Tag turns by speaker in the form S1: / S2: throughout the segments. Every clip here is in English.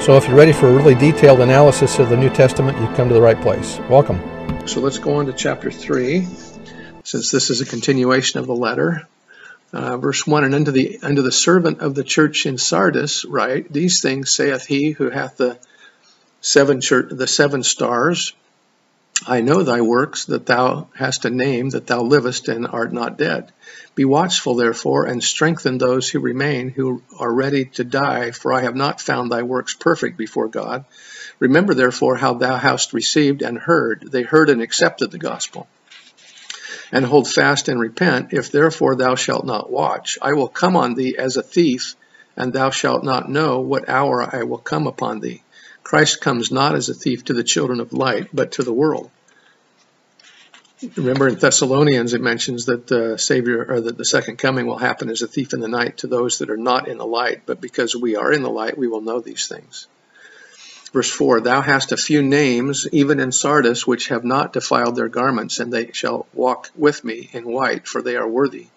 S1: So if you're ready for a really detailed analysis of the New Testament, you've come to the right place. Welcome. So let's go on to chapter 3, since this is a continuation of the letter. Uh, verse 1 And unto the, unto the servant of the church in Sardis write, These things saith he who hath the seven, church, the seven stars. I know thy works, that thou hast a name, that thou livest and art not dead. Be watchful, therefore, and strengthen those who remain, who are ready to die, for I have not found thy works perfect before God. Remember, therefore, how thou hast received and heard. They heard and accepted the gospel. And hold fast and repent. If therefore thou shalt not watch, I will come on thee as a thief, and thou shalt not know what hour I will come upon thee. Christ comes not as a thief to the children of light, but to the world. Remember in Thessalonians, it mentions that the Savior or that the second coming will happen as a thief in the night to those that are not in the light, but because we are in the light, we will know these things. Verse 4 Thou hast a few names, even in Sardis, which have not defiled their garments, and they shall walk with me in white, for they are worthy.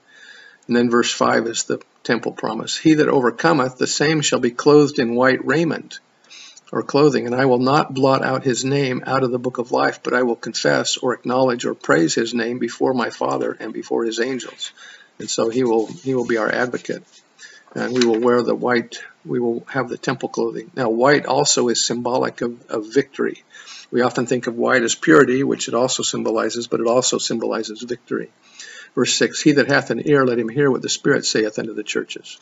S1: And then verse 5 is the temple promise He that overcometh, the same shall be clothed in white raiment or clothing, and I will not blot out his name out of the book of life, but I will confess or acknowledge or praise his name before my Father and before his angels. And so he will he will be our advocate. And we will wear the white, we will have the temple clothing. Now, white also is symbolic of, of victory. We often think of white as purity, which it also symbolizes, but it also symbolizes victory. Verse 6 He that hath an ear, let him hear what the Spirit saith unto the churches.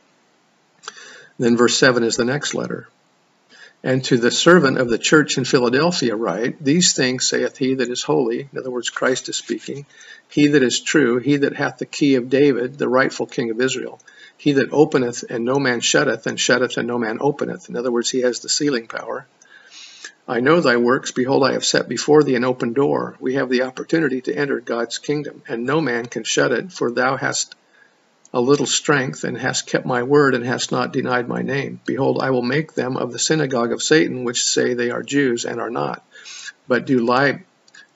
S1: Then verse 7 is the next letter. And to the servant of the church in Philadelphia write, These things saith he that is holy, in other words, Christ is speaking, he that is true, he that hath the key of David, the rightful king of Israel, he that openeth and no man shutteth, and shutteth and no man openeth. In other words, he has the sealing power. I know thy works. Behold, I have set before thee an open door. We have the opportunity to enter God's kingdom, and no man can shut it, for thou hast a little strength, and hast kept my word, and hast not denied my name. Behold, I will make them of the synagogue of Satan, which say they are Jews, and are not, but do lie.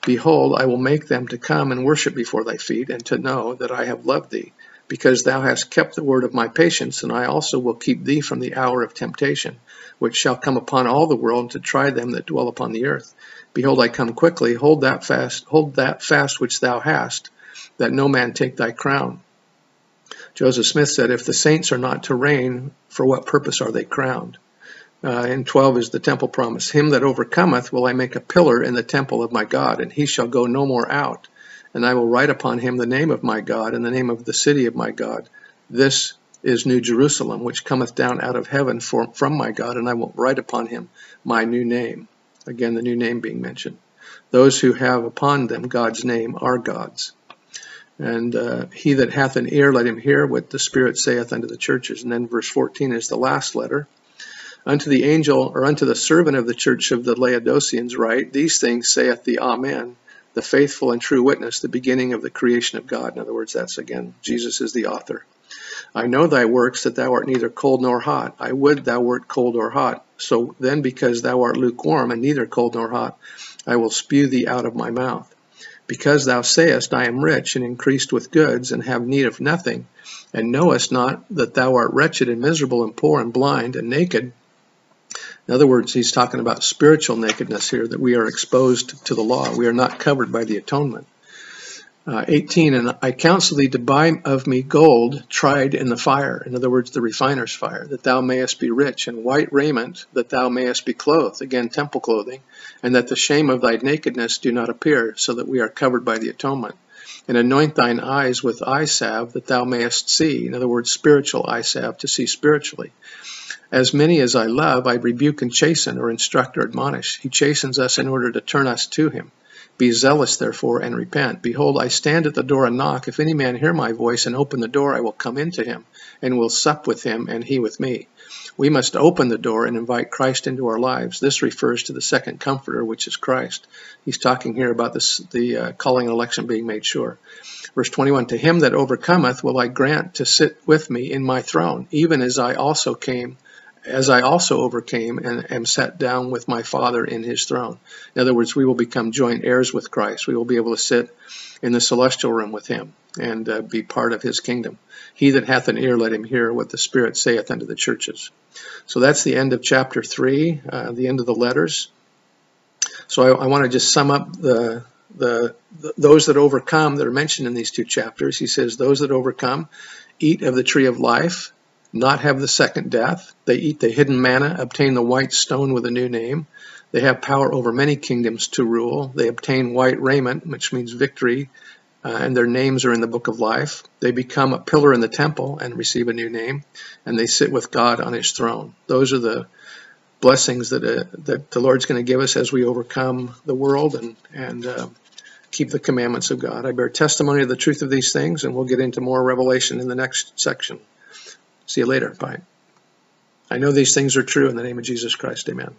S1: Behold, I will make them to come and worship before thy feet, and to know that I have loved thee, because thou hast kept the word of my patience, and I also will keep thee from the hour of temptation, which shall come upon all the world to try them that dwell upon the earth. Behold, I come quickly. Hold that fast, hold that fast which thou hast, that no man take thy crown. Joseph Smith said, If the saints are not to reign, for what purpose are they crowned? Uh, and 12 is the temple promise Him that overcometh will I make a pillar in the temple of my God, and he shall go no more out. And I will write upon him the name of my God and the name of the city of my God. This is New Jerusalem, which cometh down out of heaven for, from my God, and I will write upon him my new name. Again, the new name being mentioned. Those who have upon them God's name are God's. And uh, he that hath an ear, let him hear what the Spirit saith unto the churches. And then verse 14 is the last letter. Unto the angel, or unto the servant of the church of the Laodiceans, write, These things saith the Amen, the faithful and true witness, the beginning of the creation of God. In other words, that's again, Jesus is the author. I know thy works, that thou art neither cold nor hot. I would thou wert cold or hot. So then, because thou art lukewarm and neither cold nor hot, I will spew thee out of my mouth. Because thou sayest, I am rich, and increased with goods, and have need of nothing, and knowest not that thou art wretched and miserable and poor and blind and naked. In other words, he's talking about spiritual nakedness here, that we are exposed to the law. We are not covered by the atonement. Uh, 18, and I counsel thee to buy of me gold tried in the fire, in other words, the refiner's fire, that thou mayest be rich, and white raiment, that thou mayest be clothed, again, temple clothing, and that the shame of thy nakedness do not appear, so that we are covered by the atonement. And anoint thine eyes with eye salve, that thou mayest see, in other words, spiritual eye salve, to see spiritually. As many as I love, I rebuke and chasten, or instruct or admonish. He chastens us in order to turn us to him. Be zealous, therefore, and repent. Behold, I stand at the door and knock. If any man hear my voice and open the door, I will come into him, and will sup with him, and he with me. We must open the door and invite Christ into our lives. This refers to the second comforter, which is Christ. He's talking here about this, the uh, calling and election being made sure. Verse 21 To him that overcometh will I grant to sit with me in my throne, even as I also came as I also overcame and am set down with my Father in his throne. In other words, we will become joint heirs with Christ. We will be able to sit in the celestial room with him and uh, be part of his kingdom. He that hath an ear, let him hear what the Spirit saith unto the churches. So that's the end of chapter 3, uh, the end of the letters. So I, I want to just sum up the, the, the those that overcome that are mentioned in these two chapters. He says, Those that overcome eat of the tree of life not have the second death. They eat the hidden manna, obtain the white stone with a new name. They have power over many kingdoms to rule. They obtain white raiment, which means victory, uh, and their names are in the book of life. They become a pillar in the temple and receive a new name, and they sit with God on his throne. Those are the blessings that, uh, that the Lord's going to give us as we overcome the world and, and uh, keep the commandments of God. I bear testimony of the truth of these things, and we'll get into more revelation in the next section. See you later. Bye. I know these things are true in the name of Jesus Christ. Amen.